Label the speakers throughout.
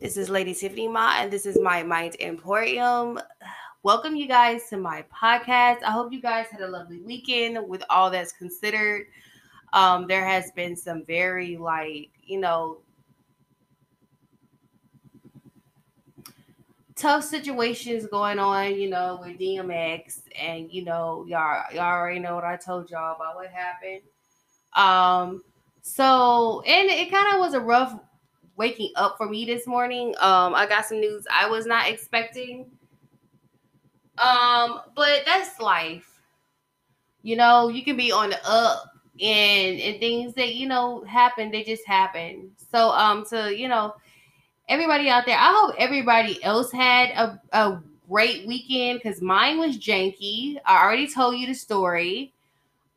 Speaker 1: This is Lady Tiffany Ma, and this is my Mind Emporium. Welcome, you guys, to my podcast. I hope you guys had a lovely weekend with all that's considered. Um, there has been some very, like, you know, tough situations going on, you know, with DMX, and you know, y'all, y'all already know what I told y'all about what happened. Um, so, and it kind of was a rough waking up for me this morning. Um, I got some news I was not expecting. Um, but that's life. You know, you can be on the up and and things that you know happen, they just happen. So um to you know everybody out there, I hope everybody else had a, a great weekend because mine was janky. I already told you the story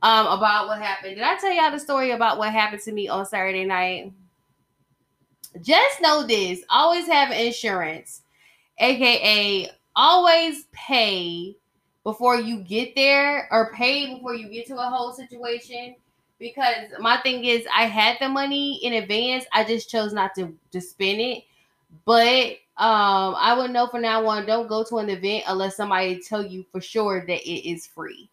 Speaker 1: um about what happened. Did I tell y'all the story about what happened to me on Saturday night? Just know this always have insurance, aka always pay before you get there or pay before you get to a whole situation. Because my thing is, I had the money in advance, I just chose not to, to spend it. But um, I would know from now on, don't go to an event unless somebody tell you for sure that it is free.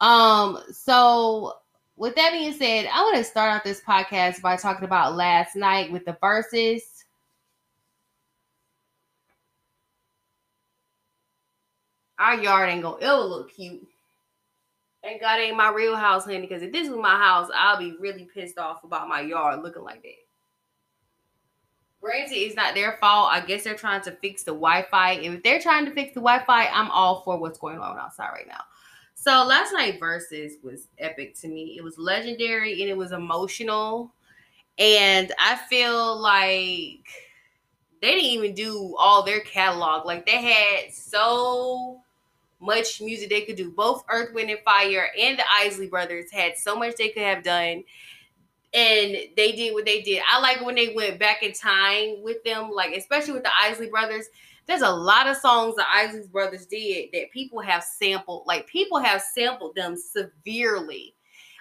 Speaker 1: Um, so with that being said, I want to start out this podcast by talking about last night with the Verzuz. Our yard ain't gonna ever look cute. And God ain't my real house, honey. Because if this was my house, I'll be really pissed off about my yard looking like that. Granted, it's not their fault. I guess they're trying to fix the Wi-Fi. If they're trying to fix the Wi-Fi, I'm all for what's going on outside right now. So last night Verzuz was epic to me. It was legendary and it was emotional. And I feel like they didn't even do all their catalog. Like they had so much music they could do. Both Earth, Wind, and Fire and the Isley Brothers had so much they could have done. And they did what they did. I like when they went back in time with them, like especially with the Isley Brothers there's a lot of songs the Isley Brothers did that people have sampled. Like people have sampled them severely.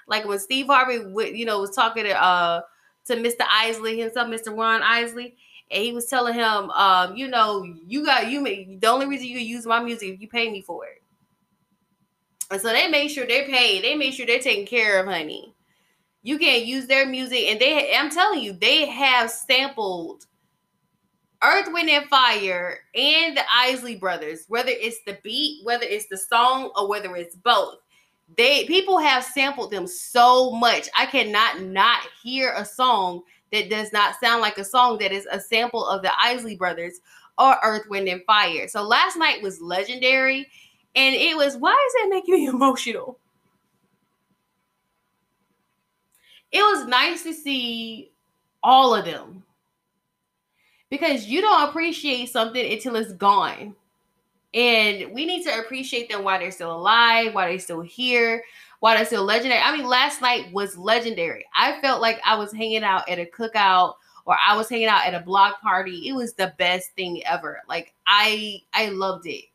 Speaker 1: Like when Steve Harvey, you know, was talking to uh to Mr. Isley himself, Mr. Ron Isley, and he was telling him, um, you know, you got you may the only reason you use my music if you pay me for it. And so they made sure they're paid. They made sure they're taken care of, honey. You can't use their music, and they I'm telling you, they have sampled Earth, Wind, and Fire and the Isley Brothers, whether it's the beat, whether it's the song, or whether it's both, they people have sampled them so much. I cannot not hear a song that does not sound like a song that is a sample of the Isley Brothers or Earth, Wind, and Fire. So last night was legendary, and it was why is that making me emotional? It was nice to see all of them because you don't appreciate something until it's gone. And we need to appreciate them while they're still alive, while they're still here, while they're still legendary. I mean, last night was legendary. I felt like I was hanging out at a cookout or I was hanging out at a block party. It was the best thing ever. Like I I loved it.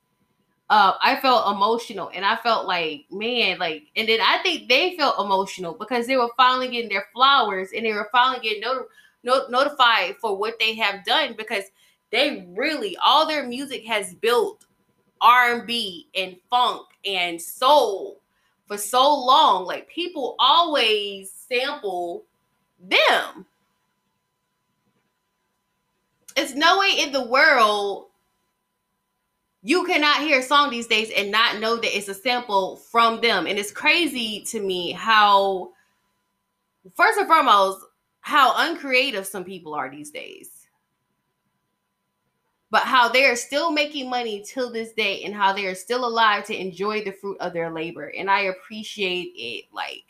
Speaker 1: Uh, I felt emotional and I felt like, man, like, and then I think they felt emotional because they were finally getting their flowers and they were finally getting notified not- notified for what they have done because they really all their music has built R&B and funk and soul for so long. Like people always sample them. It's no way in the world you cannot hear a song these days and not know that it's a sample from them. And it's crazy to me how, first and foremost, how uncreative some people are these days. But how they are still making money till this day and how they are still alive to enjoy the fruit of their labor. And I appreciate it. Like,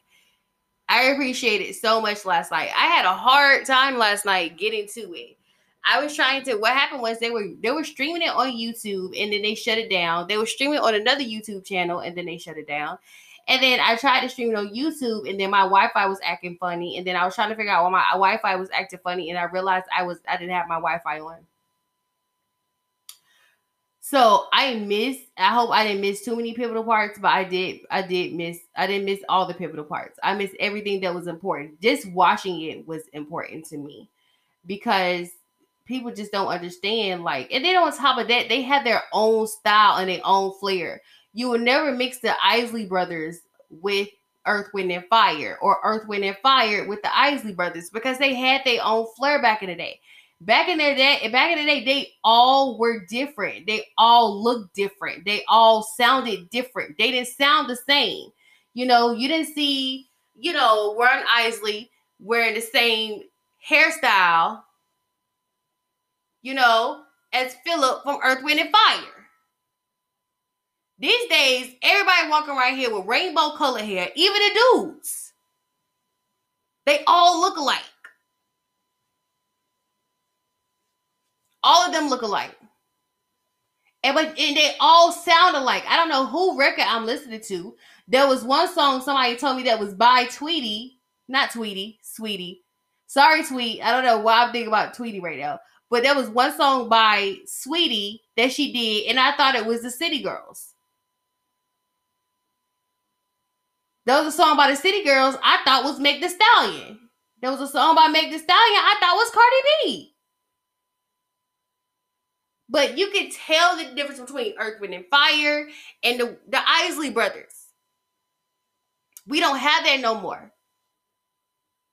Speaker 1: I appreciate it so much last night. I had a hard time last night getting to it. I was trying to. What happened was they were they were streaming it on YouTube and then they shut it down. They were streaming on another YouTube channel and then they shut it down. And then I tried to stream it on YouTube, and then my Wi-Fi was acting funny. And then I was trying to figure out why my Wi-Fi was acting funny, and I realized I was I didn't have my Wi-Fi on. So I missed. I hope I didn't miss too many pivotal parts, but I did. I did miss. I didn't miss all the pivotal parts. I missed everything that was important. Just watching it was important to me because people just don't understand. Like, and then on top of that, they have their own style and their own flair. You will never mix the Isley brothers with Earth, Wind, and Fire or Earth, Wind, and Fire with the Isley brothers because they had their own flair back in the day. Back in their day, back in the day, they all were different. They all looked different. They all sounded different. They didn't sound the same. You know, you didn't see, you know, Ron Isley wearing the same hairstyle, you know, as Philip from Earth, Wind, and Fire. These days, everybody walking right here with rainbow color hair, even the dudes. They all look alike. All of them look alike. And but and they all sound alike. I don't know who record I'm listening to. There was one song somebody told me that was by Tweety, not Tweety, Saweetie. Sorry, Tweet. I don't know why I'm thinking about Tweety right now. But there was one song by Saweetie that she did, and I thought it was the City Girls. There was a song by the City Girls I thought was Meg the Stallion. There was a song by Meg the Stallion I thought was Cardi B. But you can tell the difference between Earth, Wind, and Fire and the, the Isley brothers. We don't have that no more.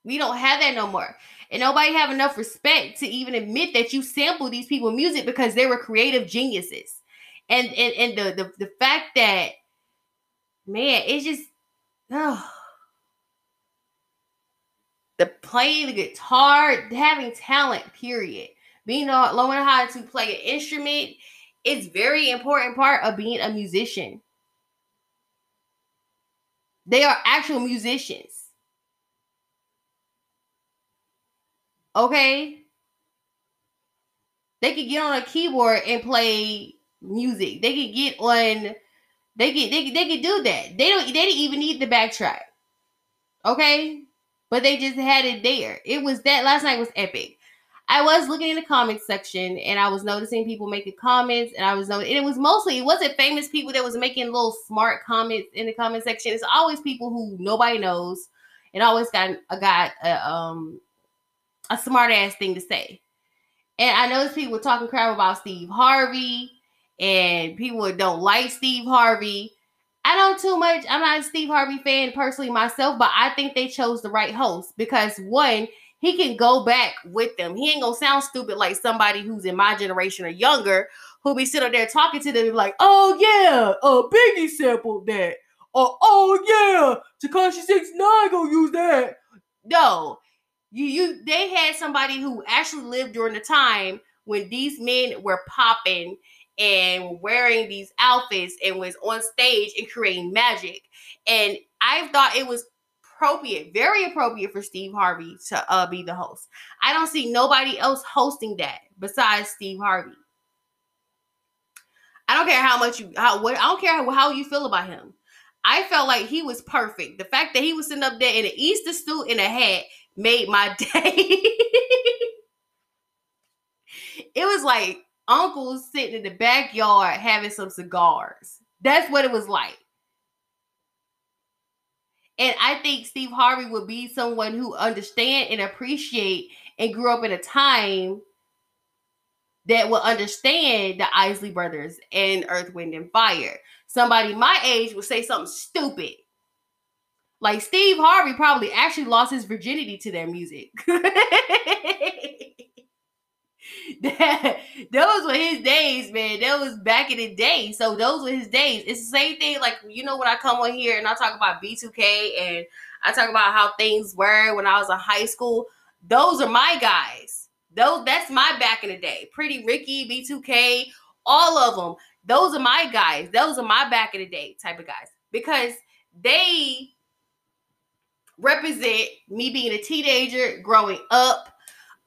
Speaker 1: We don't have that no more. And nobody have enough respect to even admit that you sample these people music because they were creative geniuses. And and, and the, the the fact that man, it's just oh, the playing the guitar, having talent, period. Being learning how to play an instrument is very important part of being a musician. They are actual musicians. Okay? They could get on a keyboard and play music. They could get on they could they, they could do that. They don't they didn't even need the backtrack. Okay? But they just had it there. It was that last night was epic. I was looking in the comments section and I was noticing people making comments and I was noticing it was mostly it wasn't famous people that was making little smart comments in the comment section. It's always people who nobody knows and always got a got a, um a smart ass thing to say. And I noticed people talking crap about Steve Harvey and people don't like Steve Harvey. I don't too much. I'm not a Steve Harvey fan personally myself, but I think they chose the right host because one, he can go back with them. He ain't gonna sound stupid like somebody who's in my generation or younger who'll be sitting there talking to them like, oh yeah, uh Biggie sampled that. Or oh yeah, Six Nine gonna use that. No, you you they had somebody who actually lived during the time when these men were popping and wearing these outfits and was on stage and creating magic. And I thought it was appropriate, very appropriate for Steve Harvey to uh, be the host. I don't see nobody else hosting that besides Steve Harvey. I don't care how much you how what I don't care how, how you feel about him. I felt like he was perfect. The fact that he was sitting up there in an Easter suit and a hat made my day. it was like uncles sitting in the backyard having some cigars. That's what it was like. And I think Steve Harvey would be someone who understand and appreciate and grew up in a time that will understand the Isley brothers and Earth, Wind, and Fire. Somebody my age would say something stupid. Like Steve Harvey probably actually lost his virginity to their music. that those were his days, man. That was back in the day. So those were his days. It's the same thing. Like you know when I come on here and I talk about B2K and I talk about how things were when I was in high school. Those are my guys. Those that's my back in the day. Pretty Ricky, B2K, all of them. Those are my guys. Those are my back in the day type of guys because they represent me being a teenager, growing up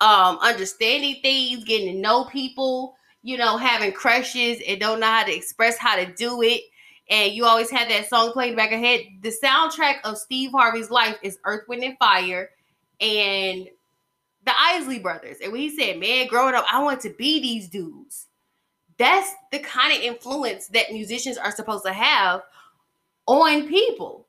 Speaker 1: um, understanding things, getting to know people, you know, having crushes and don't know how to express how to do it. And you always have that song playing back ahead. The soundtrack of Steve Harvey's life is Earth, Wind, and Fire and the Isley Brothers. And when he said, Man, growing up, I want to be these dudes. That's the kind of influence that musicians are supposed to have on people.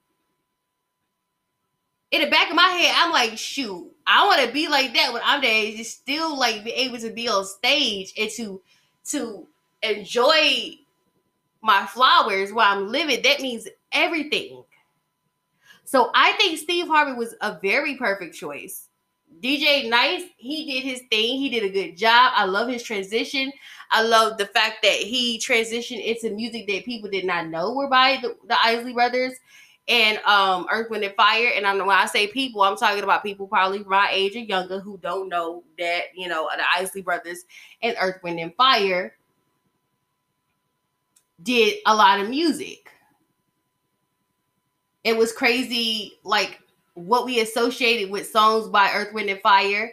Speaker 1: In the back of my head, I'm like, shoot, I want to be like that when I'm age, just still like be able to be on stage and to to enjoy my flowers while I'm living. That means everything. So I think Steve Harvey was a very perfect choice. DJ Nice, he did his thing. He did a good job. I love his transition. I love the fact that he transitioned into music that people did not know were by the, the Isley Brothers and um Earth, Wind, and Fire. And I'm when I say people, I'm talking about people probably my age or younger who don't know that, you know, the Isley Brothers and Earth, Wind, and Fire did a lot of music. It was crazy, like what we associated with songs by Earth, Wind, and Fire.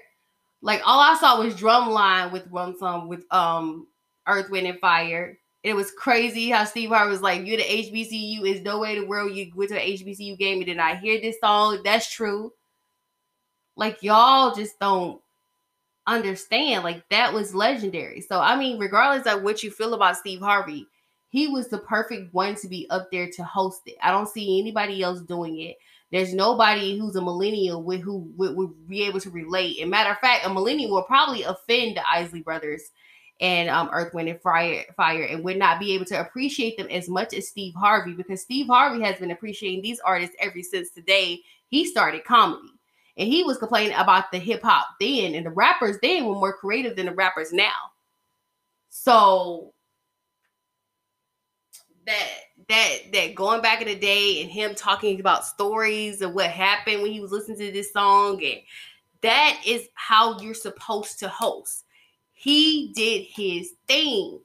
Speaker 1: Like all I saw was Drumline with one song with um Earth, Wind, and Fire. It was crazy how Steve Harvey was like, "You're the HBCU. Is no way in the world you went to an HBCU game and did not hear this song." That's true. Like y'all just don't understand. Like that was legendary. So I mean, regardless of what you feel about Steve Harvey, he was the perfect one to be up there to host it. I don't see anybody else doing it. There's nobody who's a millennial with who would, would be able to relate. And matter of fact, a millennial will probably offend the Isley brothers and um, Earth, Wind, and Fire, and would not be able to appreciate them as much as Steve Harvey because Steve Harvey has been appreciating these artists ever since the day he started comedy. And he was complaining about the hip hop then, and the rappers then were more creative than the rappers now. So that that that going back in the day and him talking about stories of what happened when he was listening to this song and that is how you're supposed to host. He did his thing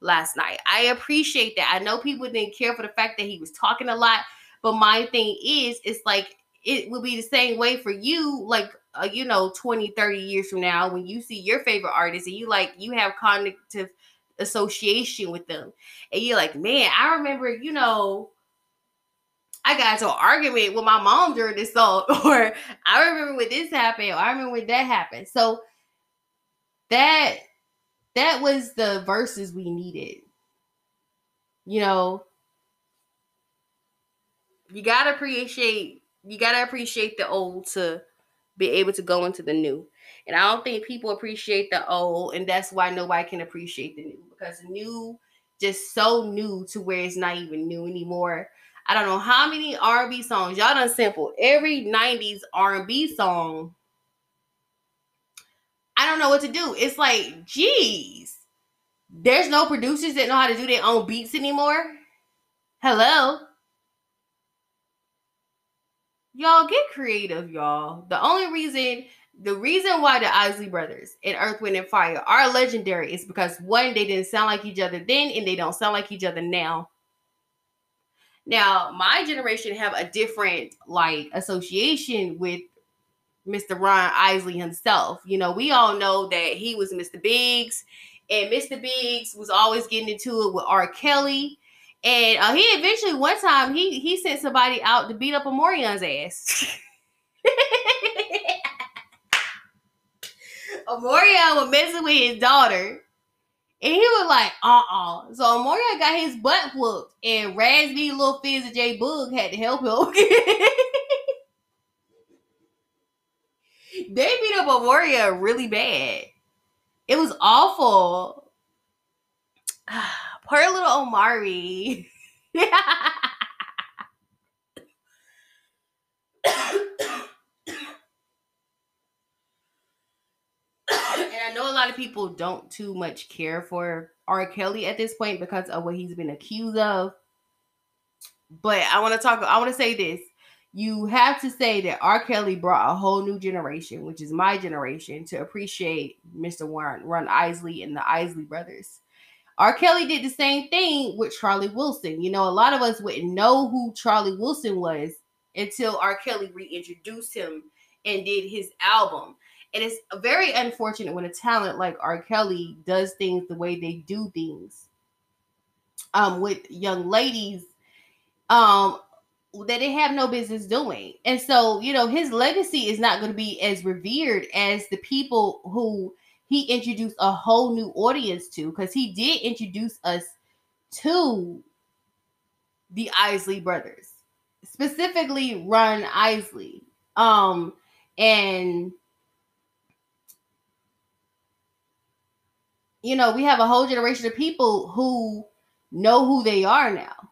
Speaker 1: last night. I appreciate that. I know people didn't care for the fact that he was talking a lot, but my thing is it's like it will be the same way for you like uh, you know 20 30 years from now when you see your favorite artist and you like you have cognitive association with them. And you're like, man, I remember, you know, I got into an argument with my mom during this song, or I remember when this happened, or I remember when that happened. So that that was the Verzuz we needed. You know, you gotta appreciate you gotta appreciate the old to be able to go into the new. And I don't think people appreciate the old, and that's why nobody can appreciate the new because new just so new to where it's not even new anymore. I don't know how many R&B songs y'all done sample every 90s R&B song. I don't know what to do. It's like, geez, there's no producers that know how to do their own beats anymore. Hello. Y'all get creative, y'all. The only reason the reason why the Isley brothers and Earth, Wind, and Fire are legendary is because one, they didn't sound like each other then, and they don't sound like each other now. Now, my generation have a different like association with Mr. Ron Isley himself. You know, we all know that he was Mr. Biggs, and Mr. Biggs was always getting into it with R. Kelly. And uh, he eventually one time he he sent somebody out to beat up Omarion's ass. Omarion was messing with his daughter. And he was like, uh-uh. So Omarion got his butt whooped. And Raz-B, Little Fizz, and J Boog had to help him. they beat up Omarion really bad. It was awful. Poor little Omari. And I know a lot of people don't too much care for R. Kelly at this point because of what he's been accused of. But I want to talk, I want to say this. You have to say that R. Kelly brought a whole new generation, which is my generation, to appreciate Mr. Warren, Ron Isley and the Isley brothers. R. Kelly did the same thing with Charlie Wilson. You know, a lot of us wouldn't know who Charlie Wilson was until R. Kelly reintroduced him and did his album. And it's very unfortunate when a talent like R. Kelly does things the way they do things um, with young ladies um, that they have no business doing. And so, you know, his legacy is not going to be as revered as the people who he introduced a whole new audience to because he did introduce us to the Isley brothers, specifically Ron Isley. Um, and you know, we have a whole generation of people who know who they are now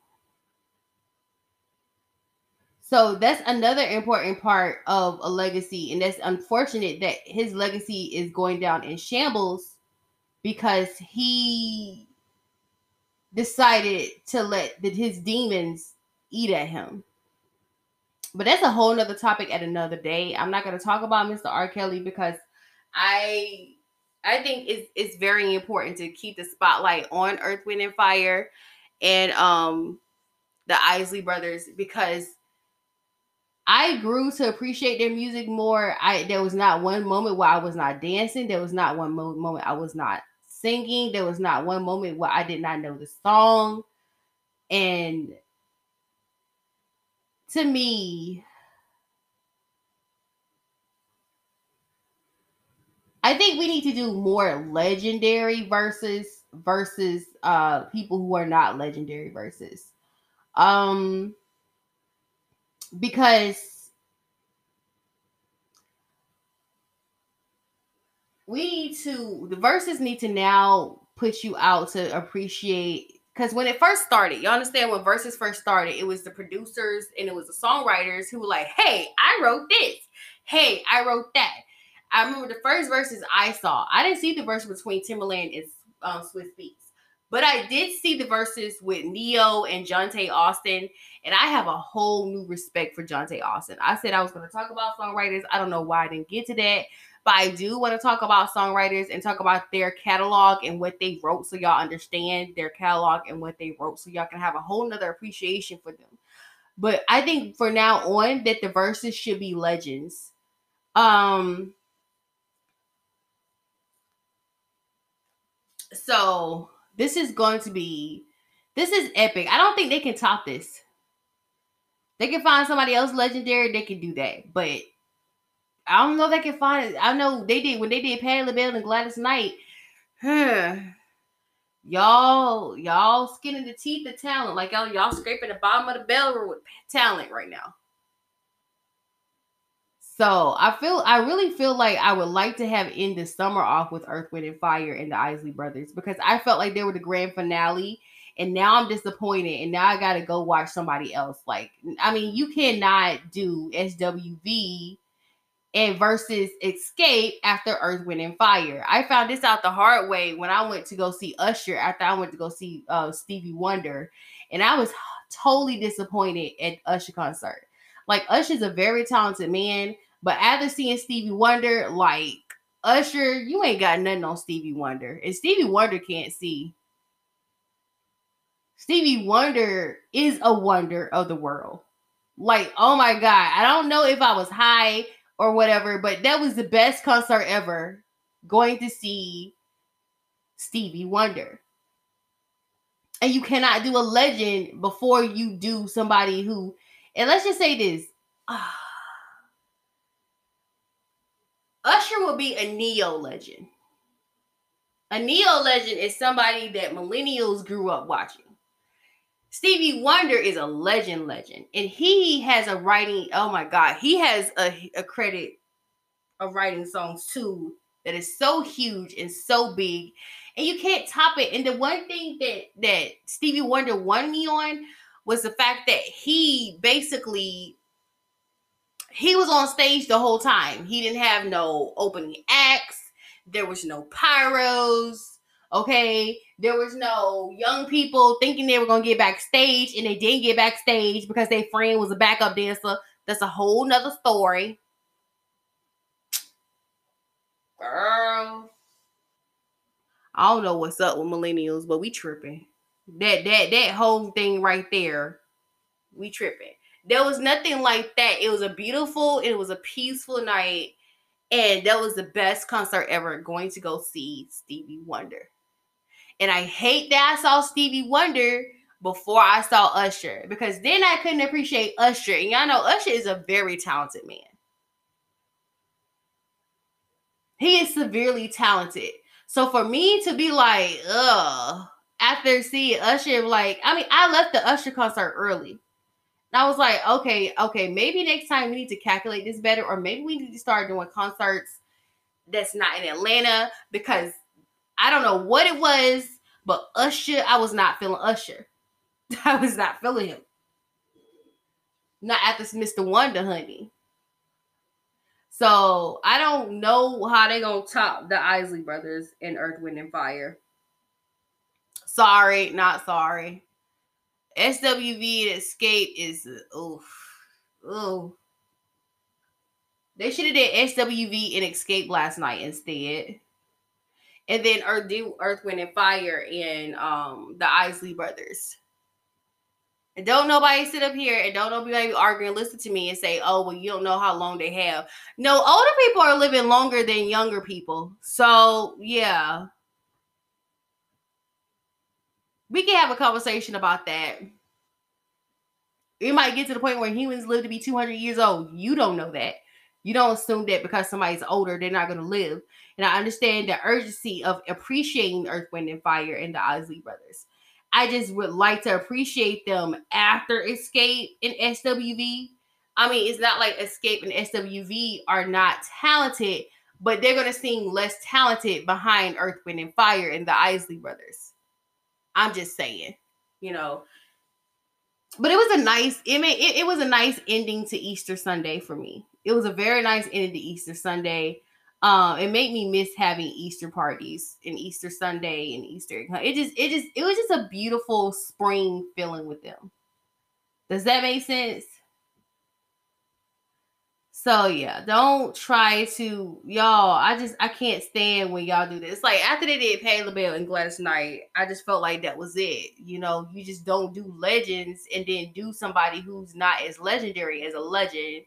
Speaker 1: so that's another important part of a legacy. And that's unfortunate that his legacy is going down in shambles because he decided to let the, his demons eat at him. But that's a whole nother topic at another day. I'm not going to talk about Mr. R. Kelly because I I think it's it's very important to keep the spotlight on Earth, Wind, and Fire and um the Isley brothers because I grew to appreciate their music more. I there was not one moment where I was not dancing. There was not one mo- moment I was not singing. There was not one moment where I did not know the song. And to me, I think we need to do more legendary Verzuz versus uh people who are not legendary Verzuz. Um because we need to the Verzuz need to now put you out to appreciate because when it first started, you understand when Verzuz first started, it was the producers and it was the songwriters who were like, "Hey, I wrote this. Hey, I wrote that." I remember the first Verzuz I saw. I didn't see the verse between Timbaland and um, Swizz Beatz, but I did see the Verzuz with Ne-Yo and Johntá Austin, and I have a whole new respect for Johntá Austin. I said I was going to talk about songwriters. I don't know why I didn't get to that, but I do want to talk about songwriters and talk about their catalog and what they wrote so y'all understand their catalog and what they wrote so y'all can have a whole nother appreciation for them. But I think for now on that the Verzuz should be legends. Um so this is going to be this is epic. I don't think they can top this. They can find somebody else legendary, they can do that. But I don't know if they can find it. I know they did when they did Patti LaBelle and Gladys Knight. Huh. Y'all, y'all skinning the teeth of talent. Like y'all, y'all scraping the bottom of the barrel with talent right now. So I feel I really feel like I would like to have end summer off with Earth, Wind, and Fire and the Isley Brothers because I felt like they were the grand finale. And now I'm disappointed, and now I gotta go watch somebody else. Like, I mean, you cannot do SWV and versus Xscape after Earth, Wind, and Fire. I found this out the hard way when I went to go see Usher after I went to go see uh, Stevie Wonder, and I was totally disappointed at Usher concert. Like Usher's a very talented man, but after seeing Stevie Wonder, like Usher, you ain't got nothing on Stevie Wonder. And Stevie Wonder can't see. Stevie Wonder is a wonder of the world. Like, oh my God. I don't know if I was high or whatever, but that was the best concert ever going to see Stevie Wonder. And you cannot do a legend before you do somebody who, and let's just say this. Ah, Usher will be a neo legend. A neo legend is somebody that millennials grew up watching. Stevie Wonder is a legend, legend, and he has a writing. Oh my God, he has a, a credit of writing songs too that is so huge and so big, and you can't top it. And the one thing that that Stevie Wonder won me on was the fact that he basically he was on stage the whole time. He didn't have no opening acts. There was no pyros. Okay. There was no young people thinking they were to get backstage and they didn't get backstage because their friend was a backup dancer. That's a whole nother story. Girl. I don't know what's up with millennials, but we tripping. That that that whole thing right there, we tripping. There was nothing like that. It was a beautiful, it was a peaceful night. And that was the best concert ever going to go see Stevie Wonder. And I hate that I saw Stevie Wonder before I saw Usher because then I couldn't appreciate Usher. And y'all know Usher is a very talented man. He is severely talented. So for me to be like, ugh, after seeing Usher, like, I mean, I left the Usher concert early. I was like, okay, okay, maybe next time we need to calculate this better, or maybe we need to start doing concerts that's not in Atlanta because I don't know what it was, but Usher, I was not feeling Usher. I was not feeling him. Not after Mr. Wonder, honey. So I don't know how they gonna top the Isley brothers in Earth, Wind, and Fire. Sorry, not sorry. SWV and Xscape is oof. Ooh. They should have did SWV and Xscape last night instead. And then Earth, Earth, Wind, and Fire and um the Isley brothers. And don't nobody sit up here and don't nobody argue and listen to me and say, oh, well, you don't know how long they have. No, older people are living longer than younger people. So, yeah. We can have a conversation about that. It might get to the point where humans live to be 200 years old. You don't know that. You don't assume that because somebody's older, they're not going to live. And I understand the urgency of appreciating Earth, Wind, and Fire and the Isley Brothers. I just would like to appreciate them after Xscape and SWV. I mean, it's not like Xscape and SWV are not talented, but they're gonna seem less talented behind Earth, Wind, and Fire and the Isley brothers. I'm just saying, you know. But it was a nice, it, made, it, it was a nice ending to Easter Sunday for me. It was a very nice ending to Easter Sunday. Um, it made me miss having Easter parties and Easter Sunday and Easter. It just, it just, it was just a beautiful spring feeling with them. Does that make sense? So yeah, don't try to y'all. I just I can't stand when y'all do this. Like after they did Patti LaBelle and Gladys Knight, I just felt like that was it. You know, you just don't do legends and then do somebody who's not as legendary as a legend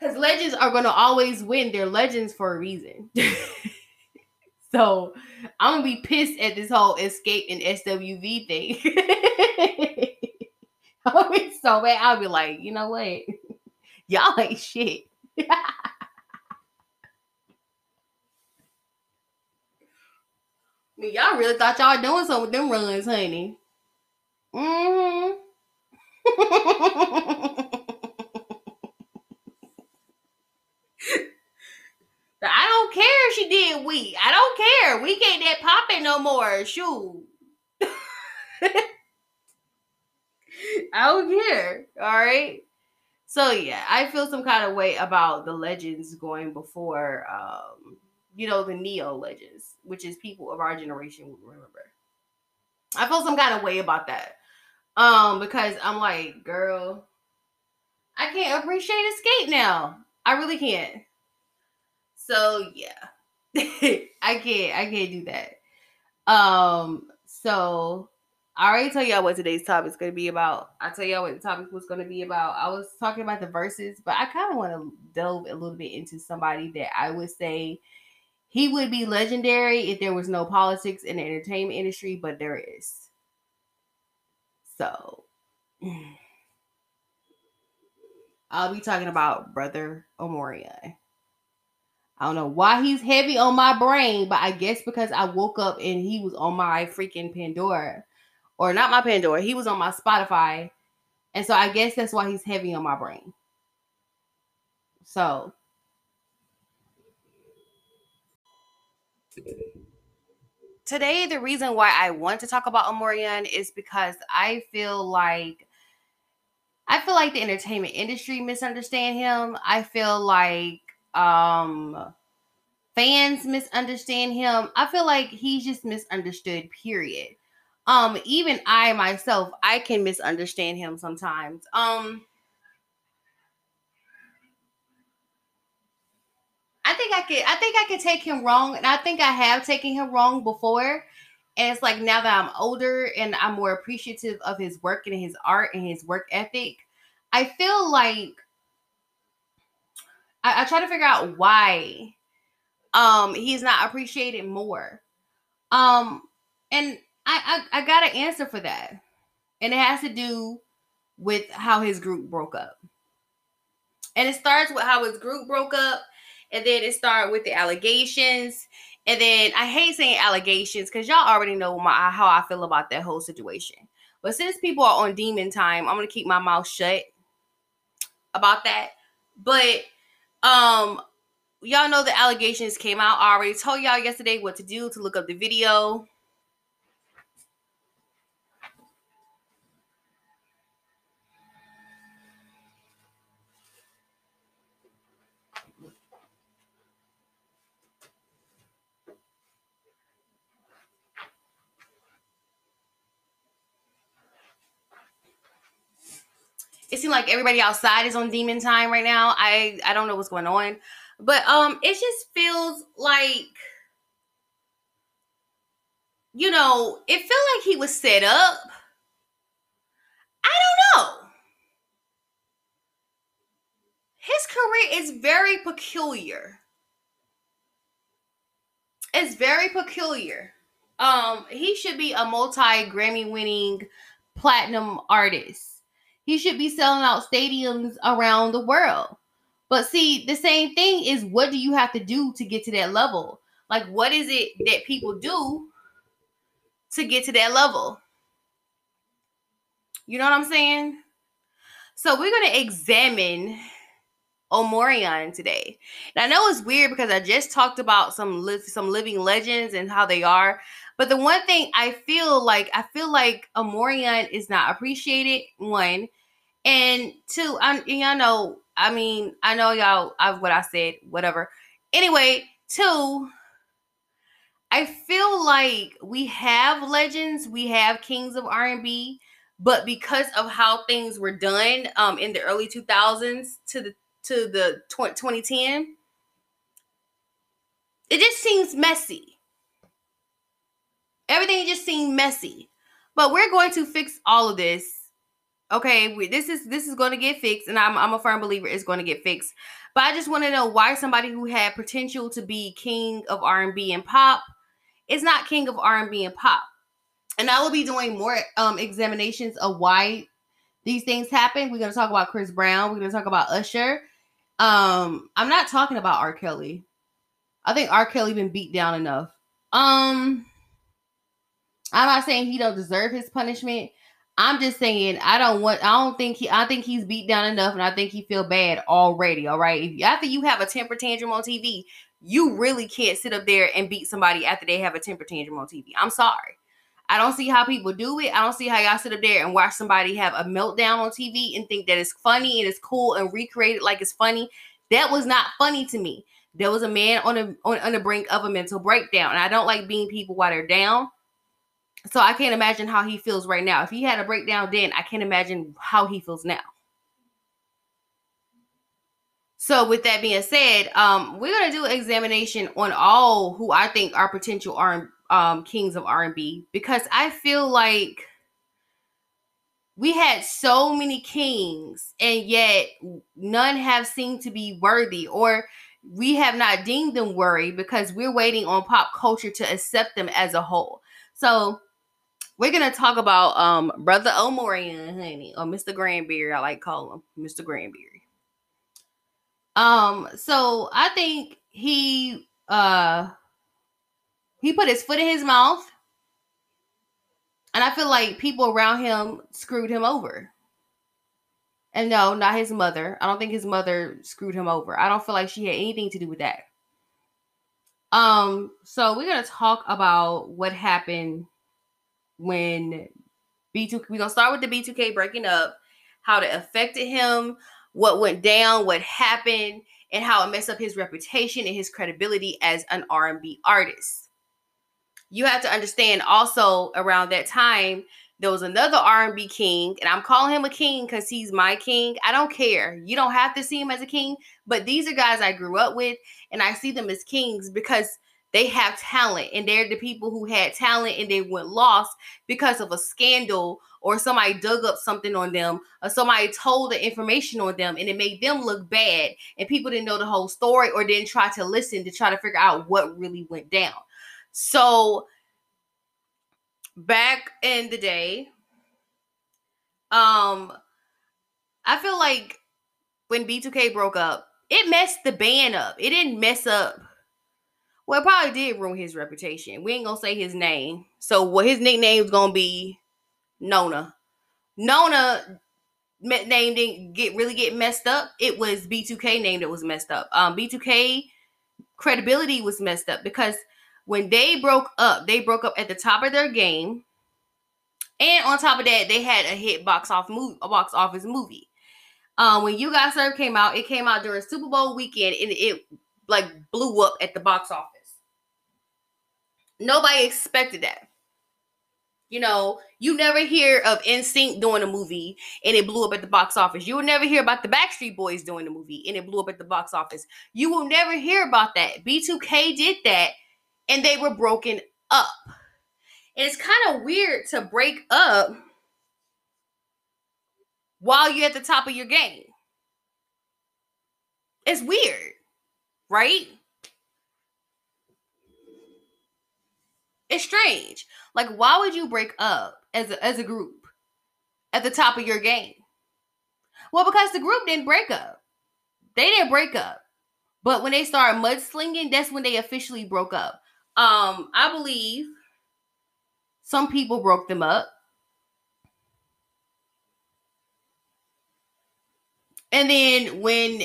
Speaker 1: because legends are to always win. They're legends for a reason. so I'm to be pissed at this whole Xscape and SWV thing. I'll be so bad. I'll be like, you know what? Y'all ain't shit. I mean, y'all really thought y'all doing something with them runs, honey. Mm-hmm. I don't care if she did we. I don't care. We can't that popping no more. Shoot. I don't care. All right. So yeah, I feel some kind of way about the legends going before um, you know, the neo legends, which is people of our generation will remember. I feel some kind of way about that. Um, because I'm like, girl, I can't appreciate Xscape now. I really can't. So yeah. I can't I can't do that. Um so I already tell y'all what today's topic is going to be about. I tell y'all what the topic was going to be about. I was talking about the Verzuz, but I kind of want to delve a little bit into somebody that I would say he would be legendary if there was no politics in the entertainment industry, but there is. So I'll be talking about Brother Omarion. I don't know why he's heavy on my brain, but I guess because I woke up and he was on my freaking Pandora. Or not my Pandora, he was on my Spotify. And so I guess that's why he's heavy on my brain. So today the reason why I want to talk about Omarion is because I feel like I feel like the entertainment industry misunderstand him. I feel like um fans misunderstand him. I feel like he's just misunderstood, period. Um, even I myself, I can misunderstand him sometimes. Um I think I could I think I could take him wrong, and I think I have taken him wrong before. And it's like now that I'm older and I'm more appreciative of his work and his art and his work ethic, I feel like I, I try to figure out why um he's not appreciated more. Um and I, I I got an answer for that. And it has to do with how his group broke up. And it starts with how his group broke up, and then it started with the allegations. And then I hate saying allegations because y'all already know my how I feel about that whole situation. But since people are on demon time, I'm gonna keep my mouth shut about that. But um y'all know the allegations came out. I already told y'all yesterday what to do to look up the video. It seems like everybody outside is on demon time right now. I I don't know what's going on, but um, it just feels like you know, it felt like he was set up. I don't know. His career is very peculiar. It's very peculiar. Um, he should be a multi Grammy winning platinum artist he should be selling out stadiums around the world. But see, the same thing is what do you have to do to get to that level? Like, what is it that people do to get to that level? You know what I'm saying? So we're gonna examine Omarion today. And I know it's weird because I just talked about some li- some living legends and how they are. But the one thing I feel like I feel like Omarion is not appreciated. One, and two, I y'all know, I mean, I know y'all I what I said, whatever. Anyway, two, I feel like we have legends, we have kings of R&B, but because of how things were done um in the early 2000s to the to the 2010, it just seems messy. Everything just seemed messy. But we're going to fix all of this okay we, this is this is going to get fixed and I'm, I'm a firm believer it's going to get fixed. But i just want to know why somebody who had potential to be king of r&b and pop is not king of r&b and pop. And i will be doing more um examinations of why these things happen. We're going to talk about chris brown we're going to talk about usher. Um i'm not talking about r. Kelly. I think r. Kelly been beat down enough. Um i'm not saying he don't deserve his punishment I'm just saying I don't want I don't think he I think he's beat down enough and I think he feel bad already. All right. If, after you have a temper tantrum on TV, you really can't sit up there and beat somebody after they have a temper tantrum on TV. I'm sorry. I don't see how people do it. I don't see how y'all sit up there and watch somebody have a meltdown on TV and think that it's funny and it's cool and recreate it like it's funny. That was not funny to me. There was a man on a on, on the brink of a mental breakdown. And I don't like being people while they're down. So I can't imagine how he feels right now. If he had a breakdown then, I can't imagine how he feels now. So with that being said, um, we're gonna do an examination on all who I think are potential R um kings of R and B because I feel like we had so many kings and yet none have seemed to be worthy or we have not deemed them worthy because we're waiting on pop culture to accept them as a whole. So we're gonna talk about um brother Omarion, honey, or Mr. Grandberry. I like call him Mr. Grandberry. Um, so I think he uh he put his foot in his mouth, and I feel like people around him screwed him over. And no, not his mother. I don't think his mother screwed him over. I don't feel like she had anything to do with that. Um, so we're gonna talk about what happened when B2 we're gonna start with the B2K breaking up, how it affected him, what went down, what happened, and how it messed up his reputation and his credibility as an R&B artist. You have to understand also around that time there was another R&B king, and I'm calling him a king because he's my king. I don't care. You don't have to see him as a king, but these are guys I grew up with, and I see them as kings because they have talent and they're the people who had talent and they went lost because of a scandal or somebody dug up something on them or somebody told the information on them and it made them look bad and people didn't know the whole story or didn't try to listen to try to figure out what really went down. So back in the day um i feel like when b2k broke up it messed the band up. It didn't mess up well, it probably did ruin his reputation. We ain't gonna say his name. So what his nickname's gonna be Nona. Nona name didn't get really get messed up. It was B2K name that was messed up. Um, B2K credibility was messed up because when they broke up, they broke up at the top of their game. And on top of that, they had a hit box off movie, a box office movie. Um, when You Got Served came out, it came out during Super Bowl weekend and it like blew up at the box office. Nobody expected that. You know, you never hear of NSYNC doing a movie and it blew up at the box office. You will never hear about the Backstreet Boys doing a movie and it blew up at the box office. You will never hear about that. B2K did that and they were broken up. And it's kind of weird to break up while you're at the top of your game. It's weird, right? It's strange. Like, why would you break up as a, as a group at the top of your game? Well, because the group didn't break up. They didn't break up. But when they started mudslinging, that's when they officially broke up. Um, I believe some people broke them up. And then when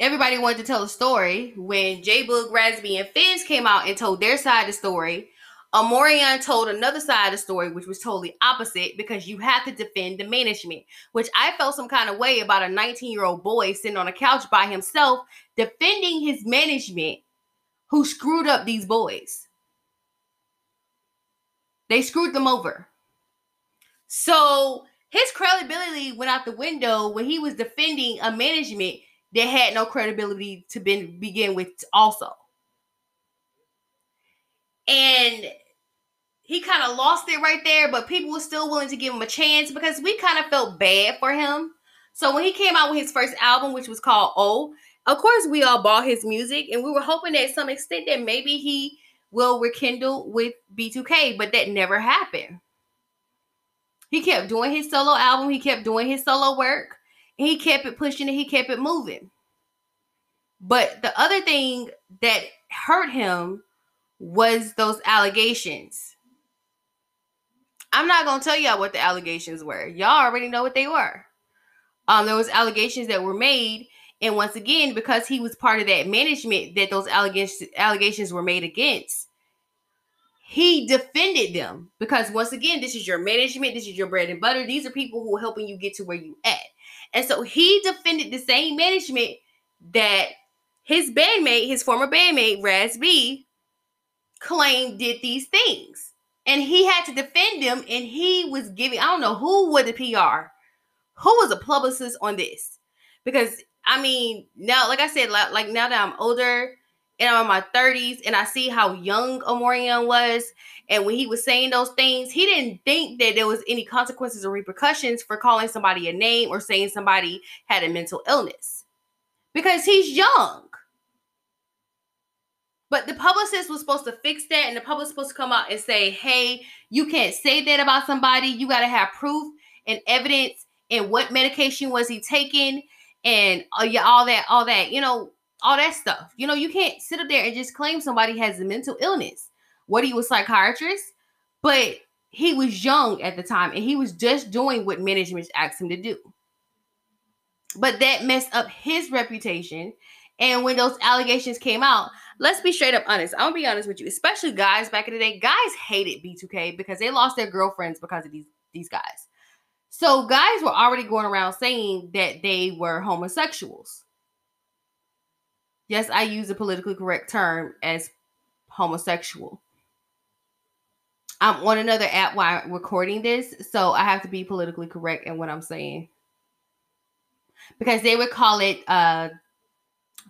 Speaker 1: everybody wanted to tell a story, when J-Boog, Raz B, and Fizz came out and told their side of the story, Omarion told another side of the story, which was totally opposite, because you have to defend the management, which I felt some kind of way about a 19 year old boy sitting on a couch by himself defending his management who screwed up these boys. They screwed them over. So his credibility went out the window when he was defending a management that had no credibility to be, begin with, also. And he kind of lost it right there, but people were still willing to give him a chance because we kind of felt bad for him. So when he came out with his first album, which was called Oh, of course we all bought his music, and we were hoping that some extent that maybe he will rekindle with B2K, but that never happened. He kept doing his solo album, he kept doing his solo work, and he kept it pushing and he kept it moving. But the other thing that hurt him was those allegations I'm not gonna tell y'all what the allegations were. Y'all already know what they were. Um, there was allegations that were made, and once again, because he was part of that management that those allegations allegations were made against, he defended them because once again, this is your management, this is your bread and butter. These are people who are helping you get to where you at, and so he defended the same management that his bandmate, his former bandmate Raz-B, claimed did these things and he had to defend them and he was giving i don't know who was the pr who was a publicist on this? Because i mean now like i said like, like now that i'm older and i'm in my 30s and i see how young omarion was and when he was saying those things he didn't think that there was any consequences or repercussions for calling somebody a name or saying somebody had a mental illness. Because he's young but the publicist was supposed to fix that, and the publicist supposed to come out and say, "Hey, you can't say that about somebody. You got to have proof and evidence. And what medication was he taking? And uh, all that, all that. You know, all that stuff. You know, you can't sit up there and just claim somebody has a mental illness. What he was psychiatrist, but he was young at the time, and he was just doing what management asked him to do. But that messed up his reputation. And when those allegations came out, let's be straight up honest. I'm gonna be honest with you, especially guys back in the day. Guys hated B2K because they lost their girlfriends because of these these guys. So guys were already going around saying that they were homosexuals. Yes, I use a politically correct term as homosexual. I'm on another app while I'm recording this, so I have to be politically correct in what I'm saying. Because they would call it uh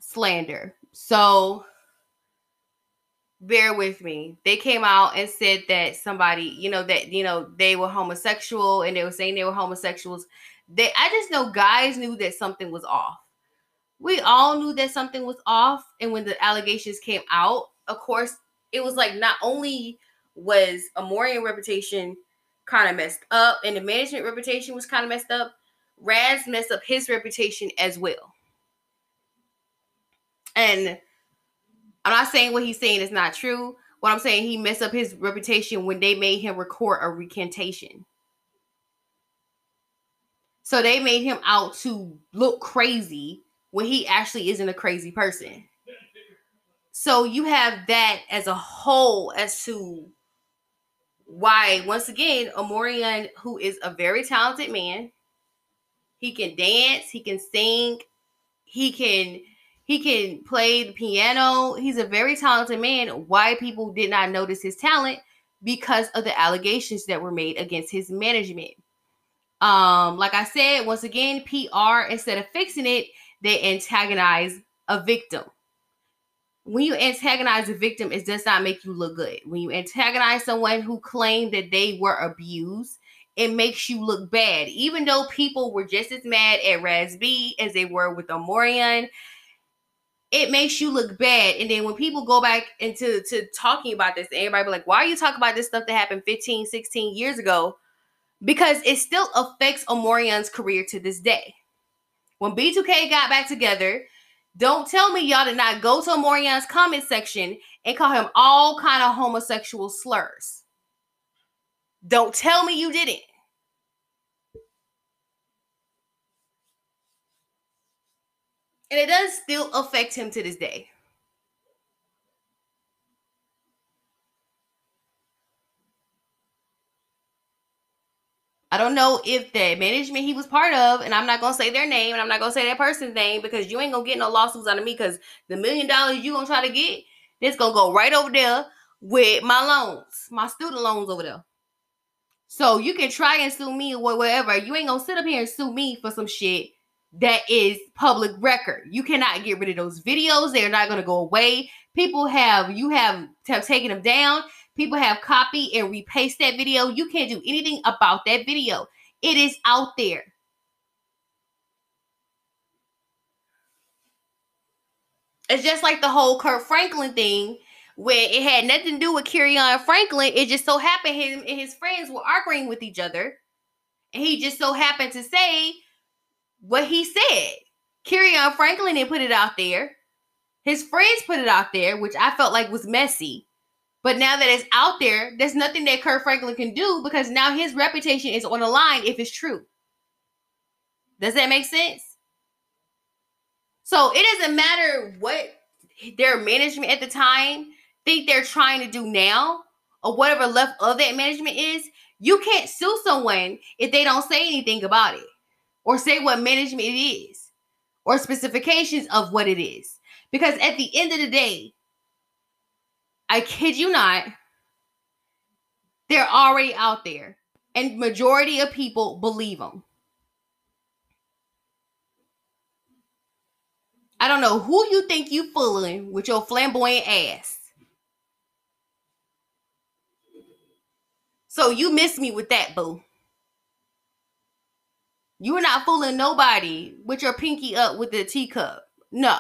Speaker 1: slander. So bear with me. They came out and said that somebody, you know, that you know they were homosexual and they were saying they were homosexuals. They, I just know guys knew that something was off. We all knew that something was off, and when the allegations came out, of course, it was like not only was Omarion reputation kind of messed up, and the management reputation was kind of messed up. Raz messed up his reputation as well. And I'm not saying what he's saying is not true. What I'm saying, he messed up his reputation when they made him record a recantation. So they made him out to look crazy when he actually isn't a crazy person. So you have that as a whole as to why, once again, Omarion, who is a very talented man, he can dance, he can sing, he can he can play the piano. He's a very talented man. Why people did not notice his talent because of the allegations that were made against his management. Um, like I said, once again, PR instead of fixing it, they antagonize a victim. When you antagonize a victim, it does not make you look good. When you antagonize someone who claimed that they were abused, it makes you look bad. Even though people were just as mad at Raz-B as they were with Omarion, it makes you look bad. And then when people go back into to talking about this, everybody be like, why are you talking about this stuff that happened 15, 16 years ago? Because it still affects Omarion's career to this day. When B2K got back together, don't tell me y'all did not go to Omarion's comment section and call him all kind of homosexual slurs. Don't tell me you didn't. And it does still affect him to this day. I don't know if the management he was part of, and I'm not gonna say their name, and I'm not gonna say that person's name because you ain't gonna get no lawsuits out of me because the million dollars you gonna try to get, this gonna go right over there with my loans, my student loans over there. So you can try and sue me or whatever. You ain't gonna sit up here and sue me for some shit that is public record. You cannot get rid of those videos. They're not gonna go away. People have you have have taken them down. People have copied and repaste that video. You can't do anything about that video. It is out there. It's just like the whole Kirk Franklin thing where it had nothing to do with Kerrion Franklin. It just so happened him and his friends were arguing with each other. And he just so happened to say what he said. Kerrion Franklin didn't put it out there. His friends put it out there, which I felt like was messy. But now that it's out there, there's nothing that Kirk Franklin can do because now his reputation is on the line if it's true. Does that make sense? So it doesn't matter what their management at the time think they're trying to do now or whatever left of that management is, you can't sue someone if they don't say anything about it or say what management it is or specifications of what it is. Because at the end of the day, I kid you not, they're already out there. And majority of people believe them. I don't know who you think you fooling with your flamboyant ass. So you miss me with that, boo. You are not fooling nobody with your pinky up with the teacup. No.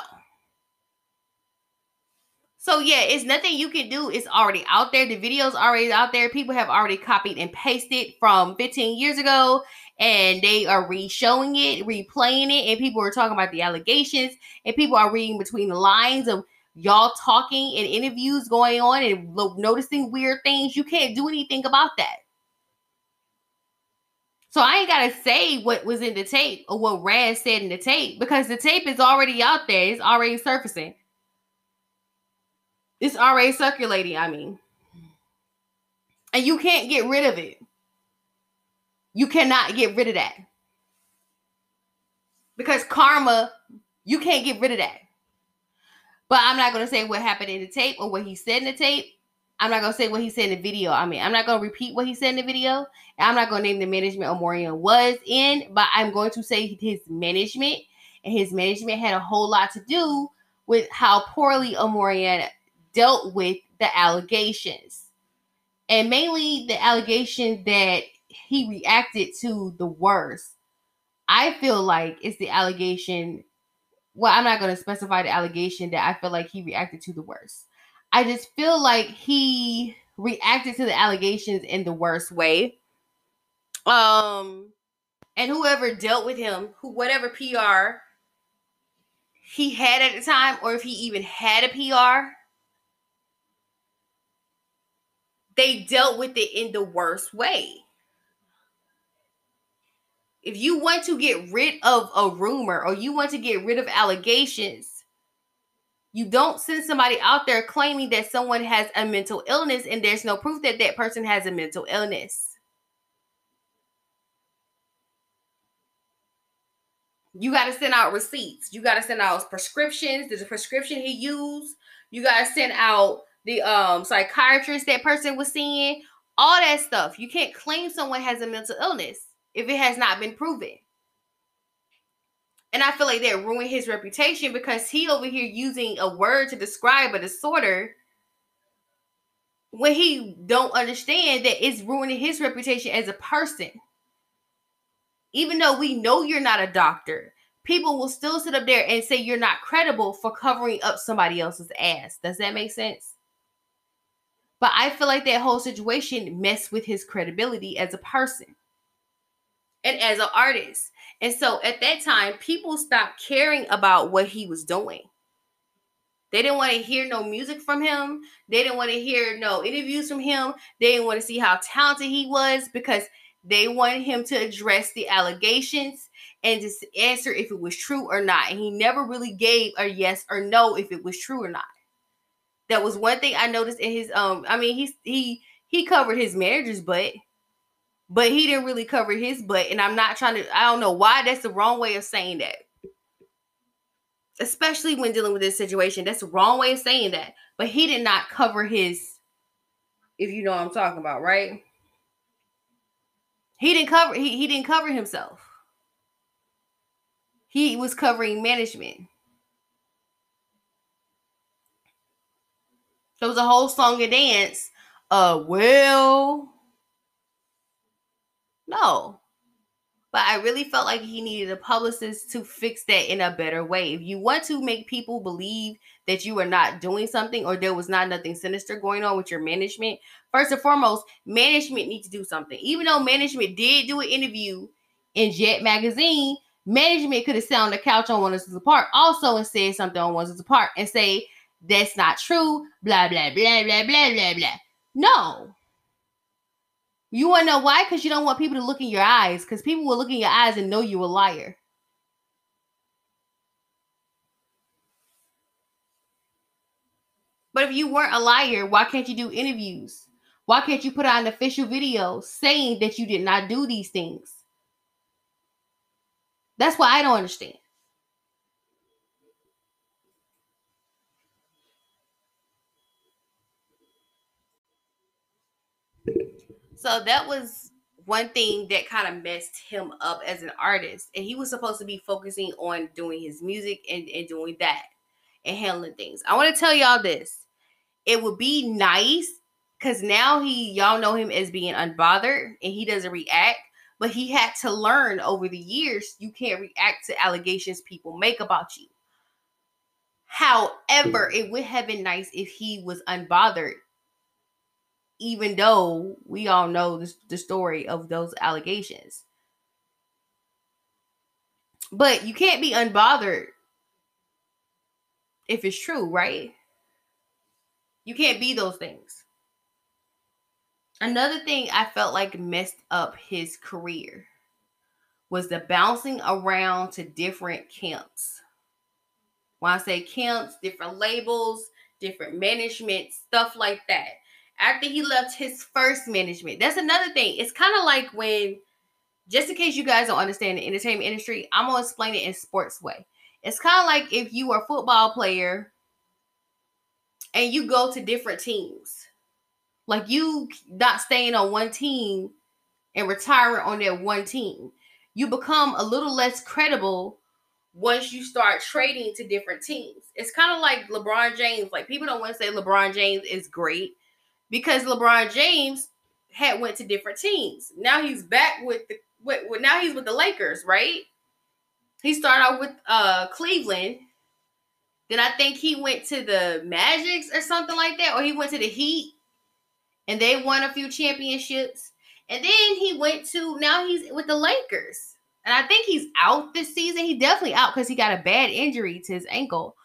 Speaker 1: So yeah, it's nothing you can do. It's already out there. The video's already out there. People have already copied and pasted from 15 years ago, and they are re-showing it, replaying it, and people are talking about the allegations, and people are reading between the lines of y'all talking and interviews going on and noticing weird things. You can't do anything about that. So I ain't gotta say what was in the tape or what Raz said in the tape because the tape is already out there. It's already surfacing. It's already circulating, I mean. And you can't get rid of it. You cannot get rid of that. Because karma, you can't get rid of that. But I'm not to say what happened in the tape or what he said in the tape. I'm not to say what he said in the video. I mean, I'm not to repeat what he said in the video. I'm not to name the management Omarion was in, but I'm going to say his management. And his management had a whole lot to do with how poorly Omarion dealt with the allegations. And mainly the allegation that he reacted to the worst. I feel like it's the allegation well, I'm not to specify the allegation that I feel like he reacted to the worst. I just feel like he reacted to the allegations in the worst way. Um, and whoever dealt with him, who whatever PR he had at the time, or if he even had a PR, they dealt with it in the worst way if you want to get rid of a rumor or you want to get rid of allegations, You don't send somebody out there claiming that someone has a mental illness and there's no proof that that person has a mental illness. You got to send out receipts. You got to send out prescriptions. There's a prescription he used. You got to send out the um psychiatrist that person was seeing. All that stuff. You can't claim someone has a mental illness if it has not been proven. And I feel like that ruined his reputation because he over here using a word to describe a disorder when he don't understand that it's ruining his reputation as a person even though we know you're not a doctor, people will still sit up there and say you're not credible for covering up somebody else's ass. Does that make sense? But I feel like that whole situation messed with his credibility as a person and as an artist. And so at that time, people stopped caring about what he was doing. They didn't want to hear no music from him. They didn't want to hear no interviews from him. They didn't want to see how talented he was because they wanted him to address the allegations and just answer if it was true or not. And he never really gave a yes or no if it was true or not. That was one thing I noticed in his um. I mean, he's he he covered his manager's butt, but he didn't really cover his butt. And I'm not trying to. I don't know why that's the wrong way of saying that. Especially when dealing with this situation, that's the wrong way of saying that. But he did not cover his. If you know what I'm talking about, right? He didn't cover he, he didn't cover himself. He was covering management. There was a whole song and dance. Uh well. No. But I really felt like he needed a publicist to fix that in a better way. If you want to make people believe that you are not doing something or there was not nothing sinister going on with your management, first and foremost, management needs to do something. Even though management did do an interview in Jet Magazine, management could have sat on the couch on One Us Apart also and said something on One Us Apart and say, that's not true, blah, blah, blah, blah, blah, blah, blah. No, you want to know why? Because you don't want people to look in your eyes. Because people will look in your eyes and know you a liar. But if you weren't a liar, why can't you do interviews? Why can't you put out an official video saying that you did not do these things? That's what I don't understand. So that was one thing that kind of messed him up as an artist. And he was supposed to be focusing on doing his music and, and doing that and handling things. I want to tell y'all this. It would be nice because now he y'all know him as being unbothered and he doesn't react. But he had to learn over the years you can't react to allegations people make about you. However, it would have been nice if he was unbothered even though we all know the, the story of those allegations. But you can't be unbothered if it's true, right? You can't be those things. Another thing I felt like messed up his career was the bouncing around to different camps. When I say camps, different labels, different management, stuff like that after he left his first management. That's another thing. It's kind of like when, just in case you guys don't understand the entertainment industry, I'm gonna explain it in sports way. It's kind of like if you are a football player and you go to different teams. Like you not staying on one team and retiring on that one team. You become a little less credible once you start trading to different teams. It's kind of like LeBron James. Like people don't want to say LeBron James is great because LeBron James had went to different teams. Now he's back with the with, now he's with the Lakers, right? He started out with uh Cleveland. Then I think he went to the Magics or something like that, or he went to the Heat and they won a few championships. And then he went to now he's with the Lakers. And I think he's out this season. He definitely out because he got a bad injury to his ankle.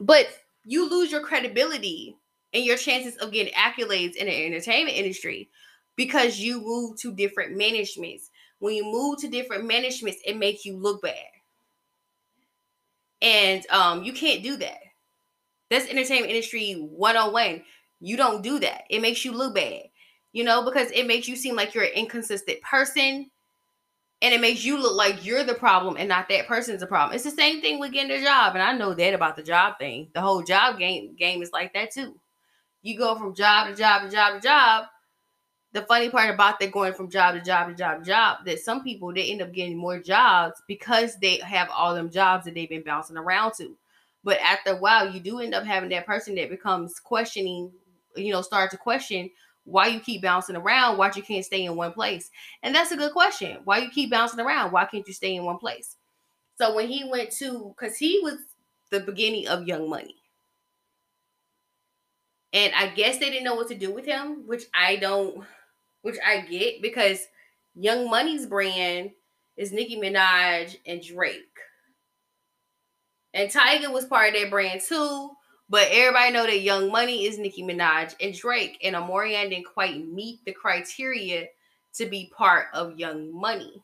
Speaker 1: But you lose your credibility and your chances of getting accolades in the entertainment industry because you move to different managements. When you move to different managements, it makes you look bad. And um, you can't do that. That's entertainment industry 101. You don't do that. It makes you look bad, you know, because it makes you seem like you're an inconsistent person and it makes you look like you're the problem and not that person's the problem. It's the same thing with getting a job, and I know that about the job thing. The whole job game game is like that too. You go from job to job to job to job. The funny part about that going from job to job to job to job that some people they end up getting more jobs because they have all them jobs that they've been bouncing around to. But after a while, you do end up having that person that becomes questioning, you know, start to question why you keep bouncing around, why you can't stay in one place. And that's a good question. Why you keep bouncing around? Why can't you stay in one place? So when he went to, because he was the beginning of Young Money. And I guess they didn't know what to do with him, which I don't, which I get because Young Money's brand is Nicki Minaj and Drake. And Tyga was part of that brand too. But everybody know that Young Money is Nicki Minaj and Drake, and Omarion didn't quite meet the criteria to be part of Young Money.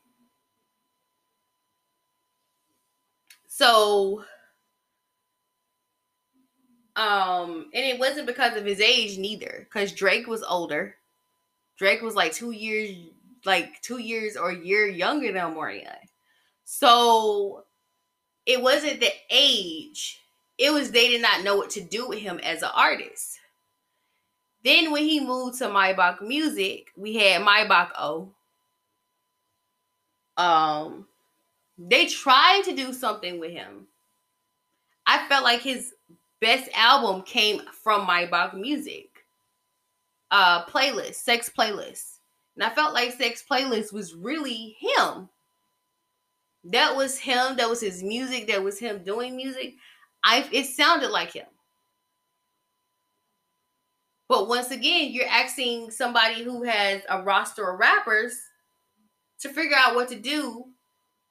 Speaker 1: So, um, and it wasn't because of his age neither, because Drake was older. Drake was like two years, like two years or a year younger than Omarion. So it wasn't the age it was they did not know what to do with him as an artist. Then when he moved to Maybach Music, we had Maybach O. Um, they tried to do something with him. I felt like his best album came from my Maybach Music. Uh, playlist, Sex Playlist. And I felt like Sex Playlist was really him. That was him. That was his music. That was him doing music. I it sounded like him. But once again, you're asking somebody who has a roster of rappers to figure out what to do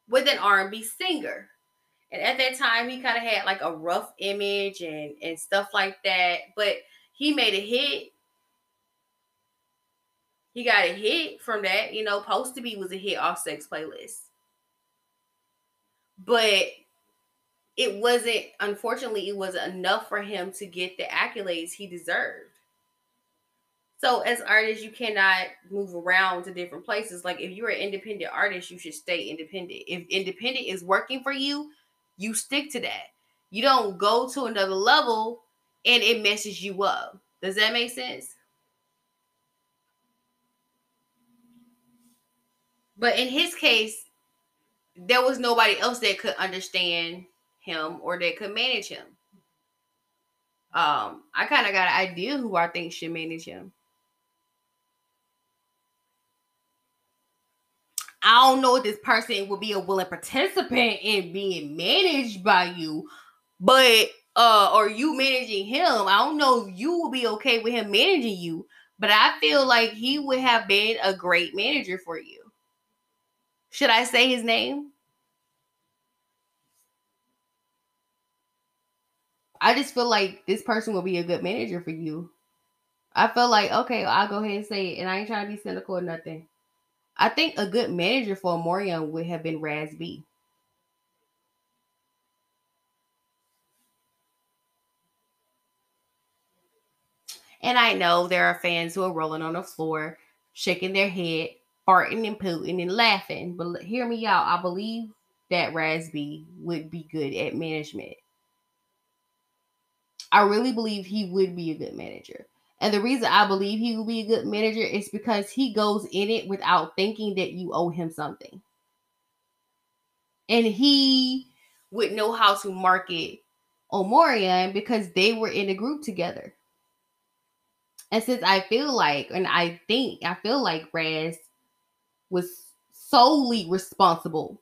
Speaker 1: with an R&B singer. And at that time, he kind of had like a rough image and and stuff like that. But he made a hit. He got a hit from that. You know, Post to Be was a hit off Sex Playlist. But it wasn't unfortunately it wasn't enough for him to get the accolades he deserved so as artists you cannot move around to different places like if you're an independent artist you should stay independent if independent is working for you you stick to that you don't go to another level and it messes you up does that make sense but in his case there was nobody else that could understand him or that could manage him. Um, I kind of got an idea who I think should manage him. I don't know if this person would be a willing participant in being managed by you, but uh, or you managing him. I don't know if you will be okay with him managing you, but I feel like he would have been a great manager for you. Should I say his name? I just feel like this person will be a good manager for you. I feel like, okay, I'll go ahead and say it, and I ain't trying to be cynical or nothing. I think a good manager for Omarion would have been Raz-B. And I know there are fans who are rolling on the floor, shaking their head, farting and pooting and laughing. But hear me out. I believe that Raz-B would be good at management. I really believe he would be a good manager. And the reason I believe he will be a good manager is because he goes in it without thinking that you owe him something. And he would know how to market Omarion because they were in a group together. And since I feel like, and I think, I feel like Raz was solely responsible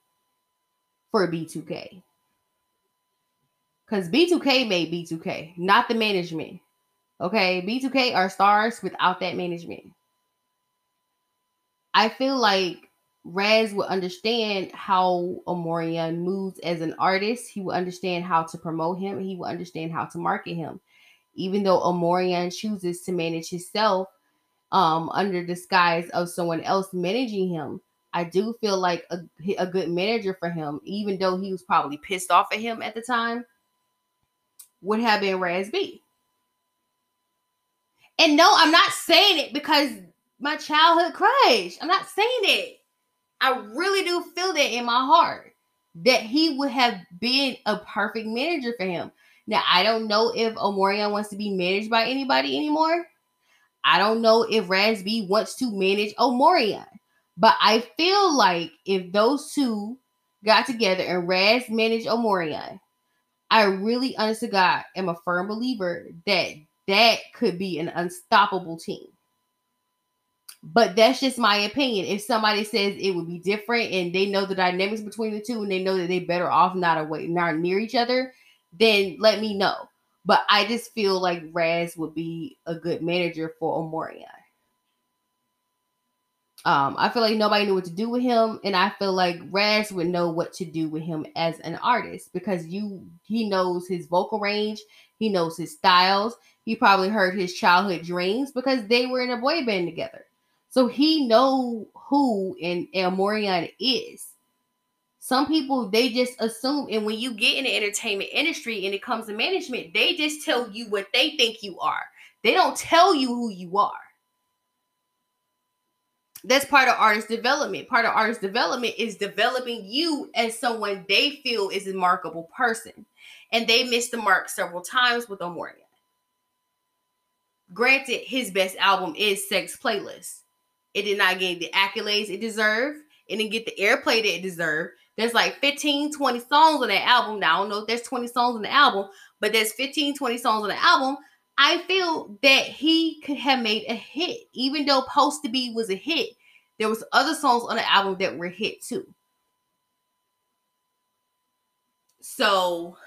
Speaker 1: for B2K. Because B2K made B2K, not the management. Okay, B2K are stars without that management. I feel like Raz would understand how Omarion moves as an artist. He would understand how to promote him. He would understand how to market him. Even though Omarion chooses to manage himself um, under disguise of someone else managing him, I do feel like a, a good manager for him, even though he was probably pissed off at him at the time, would have been Raz-B. And no, I'm not saying it because my childhood crush. I'm not saying it. I really do feel that in my heart that he would have been a perfect manager for him. Now, I don't know if Omarion wants to be managed by anybody anymore. I don't know if Raz-B wants to manage Omarion. But I feel like if those two got together and Raz managed Omarion, I really, honest to God, am a firm believer that that could be an unstoppable team. But that's just my opinion. If somebody says it would be different and they know the dynamics between the two and they know that they're better off not away, not near each other, then let me know. But I just feel like Raz would be a good manager for Omarion. Um, I feel like nobody knew what to do with him, and I feel like Raz would know what to do with him as an artist because you he knows his vocal range, he knows his styles, he probably heard his childhood dreams because they were in a boy band together. So he know who and Omarion is. Some people they just assume, and when you get in the entertainment industry and it comes to management, they just tell you what they think you are. They don't tell you who you are that's part of artist development. Part of artist development is developing you as someone they feel is a markable person. And they missed the mark several times with Omarion. Granted, his best album is Sex Playlist. It did not get the accolades it deserved. It didn't get the airplay that it deserved. There's like 15, 20 songs on that album. Now, I don't know if there's 20 songs on the album, but there's 15, 20 songs on the album I feel that he could have made a hit, even though "Post to Be" was a hit. There was other songs on the album that were hit too. So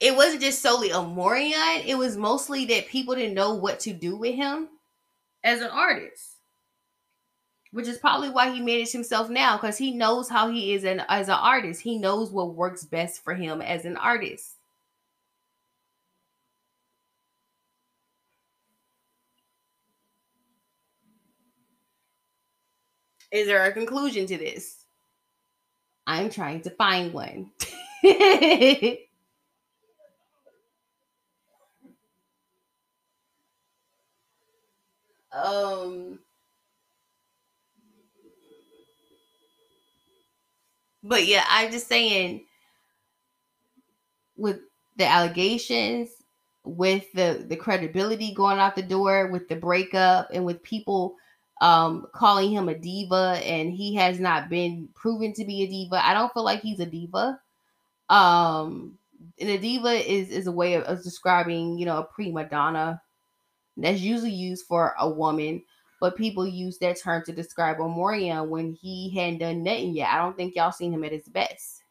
Speaker 1: it wasn't just solely Omarion. It was mostly that people didn't know what to do with him as an artist. Which is probably why he managed himself now, because he knows how he is an, as an artist. He knows what works best for him as an artist. Is there a conclusion to this? I'm trying to find one. um but yeah, I'm just saying with the allegations, with the the credibility going out the door, with the breakup, and with people um calling him a diva and he has not been proven to be a diva. I don't feel like he's a diva. Um and a diva is is a way of, of describing, you know, a prima donna. That's usually used for a woman, but people use that term to describe Omarion when he hadn't done nothing yet. I don't think y'all seen him at his best.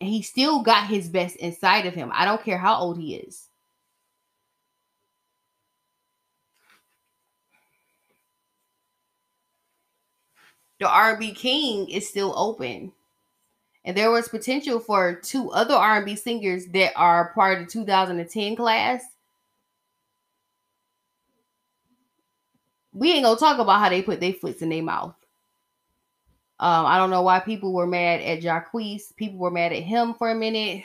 Speaker 1: And he still got his best inside of him. I don't care how old he is. the R&B King is still open. And there was potential for two other R&B singers that are part of the 2010 class. We ain't gonna talk about how they put their foots in their mouth. Um, I don't know why people were mad at Jacquees. People were mad at him for a minute.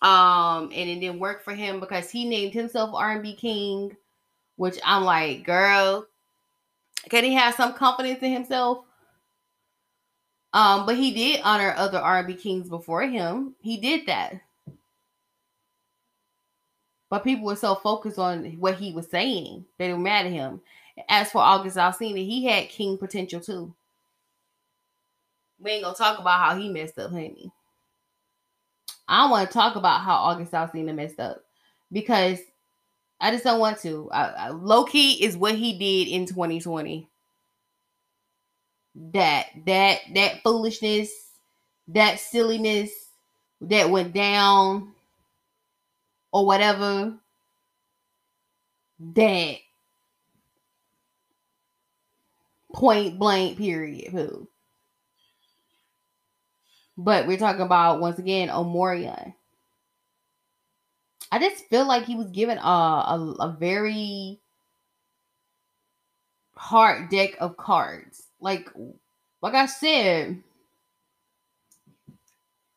Speaker 1: Um, and it didn't work for him because he named himself R&B King, which I'm like, girl, can he have some confidence in himself? Um, but he did honor other R&B kings before him. He did that. But people were so focused on what he was saying, they were mad at him. As for August Alsina, he had king potential too. We ain't gonna talk about how he messed up, honey. I want to talk about how August Alsina messed up because I just don't want to. I, I, low key is what he did in 2020. That that that foolishness, that silliness that went down, or whatever. That point blank period. But we're talking about once again Omarion. I just feel like he was given a, a, a very hard deck of cards. Like like I said,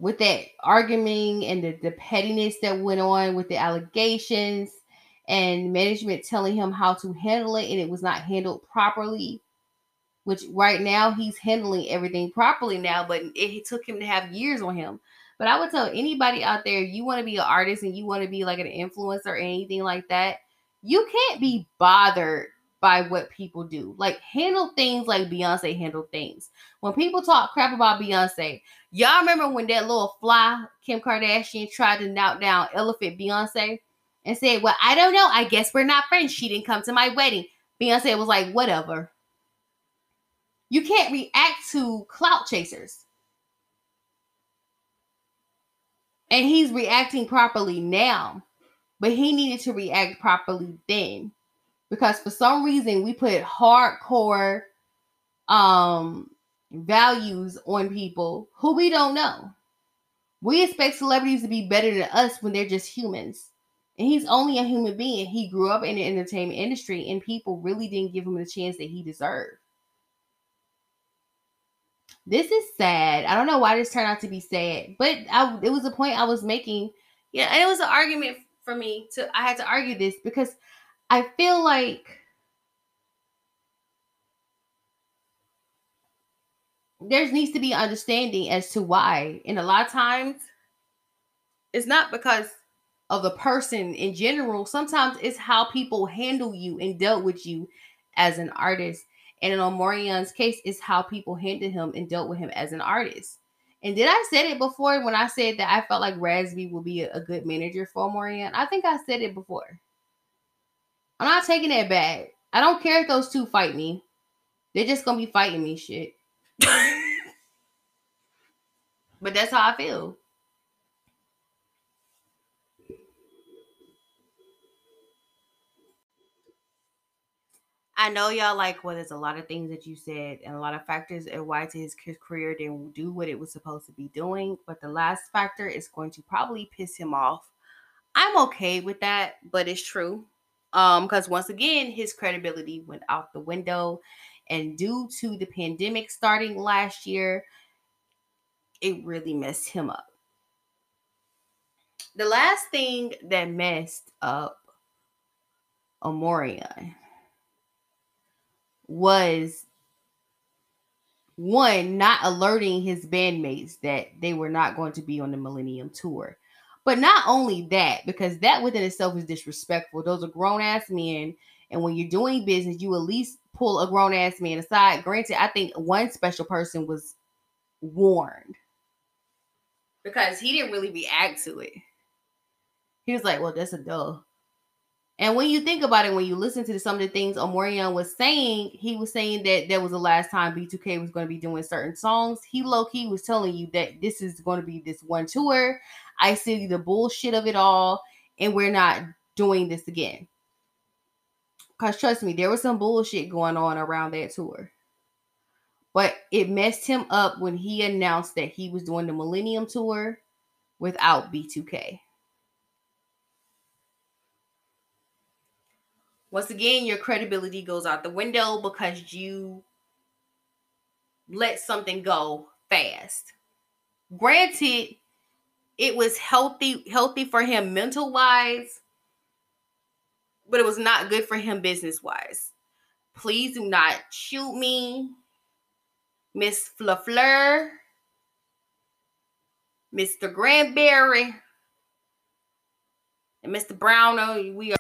Speaker 1: with that arguing and the, the pettiness that went on with the allegations and management telling him how to handle it and it was not handled properly which right now he's handling everything properly now but it took him to have years on him but i would tell anybody out there you want to be an artist and you want to be like an influencer or anything like that you can't be bothered by what people do. Like handle things like Beyonce handled things. When people talk crap about Beyonce, y'all remember when that little fly Kim Kardashian tried to knock down Elephant Beyonce and said, "Well, I don't know. I guess we're not friends. She didn't come to my wedding." Beyonce was like, "Whatever." You can't react to clout chasers. And he's reacting properly now, but he needed to react properly then because for some reason we put hardcore um values on people who we don't know. We expect celebrities to be better than us when they're just humans. And he's only a human being. He grew up in the entertainment industry and people really didn't give him the chance that he deserved. This is sad. I don't know why this turned out to be sad, but I, it was a point I was making. Yeah, and it was an argument for me to I had to argue this because I feel like there needs to be understanding as to why. And a lot of times it's not because of the person in general. Sometimes it's how people handle you and dealt with you as an artist. And in Omarion's case, it's how people handled him and dealt with him as an artist. And did I said it before when I said that I felt like B would be a, a good manager for Omarion? I think I said it before. I'm not taking that back. I don't care if those two fight me. They're just gonna be fighting me shit. But that's how I feel. I know y'all like well, there's a lot of things that you said and a lot of factors and why to his career didn't do what it was supposed to be doing. But the last factor is going to probably piss him off. I'm okay with that, but it's true. Um, because once again, his credibility went out the window. And due to the pandemic starting last year, it really messed him up. The last thing that messed up Omarion was one not alerting his bandmates that they were not going to be on the Millennium Tour. But not only that, because that within itself is disrespectful. Those are grown ass men. And when you're doing business, you at least pull a grown ass man aside. Granted, I think one special person was warned because he didn't really react to it. He was like, well, that's a duh. And when you think about it, when you listen to some of the things Omarion was saying, he was saying that that was the last time B2K was going to be doing certain songs. He low key was telling you that this is going to be this one tour. I see the bullshit of it all, and we're not doing this again. Because trust me, there was some bullshit going on around that tour. But it messed him up when he announced that he was doing the Millennium Tour without B2K. Once again, your credibility goes out the window because you let something go fast. Granted, it was healthy healthy for him mental wise, but it was not good for him business wise. Please do not shoot me, Miss Fleur, Mr. Grandberry, and Mr. Browno. We are.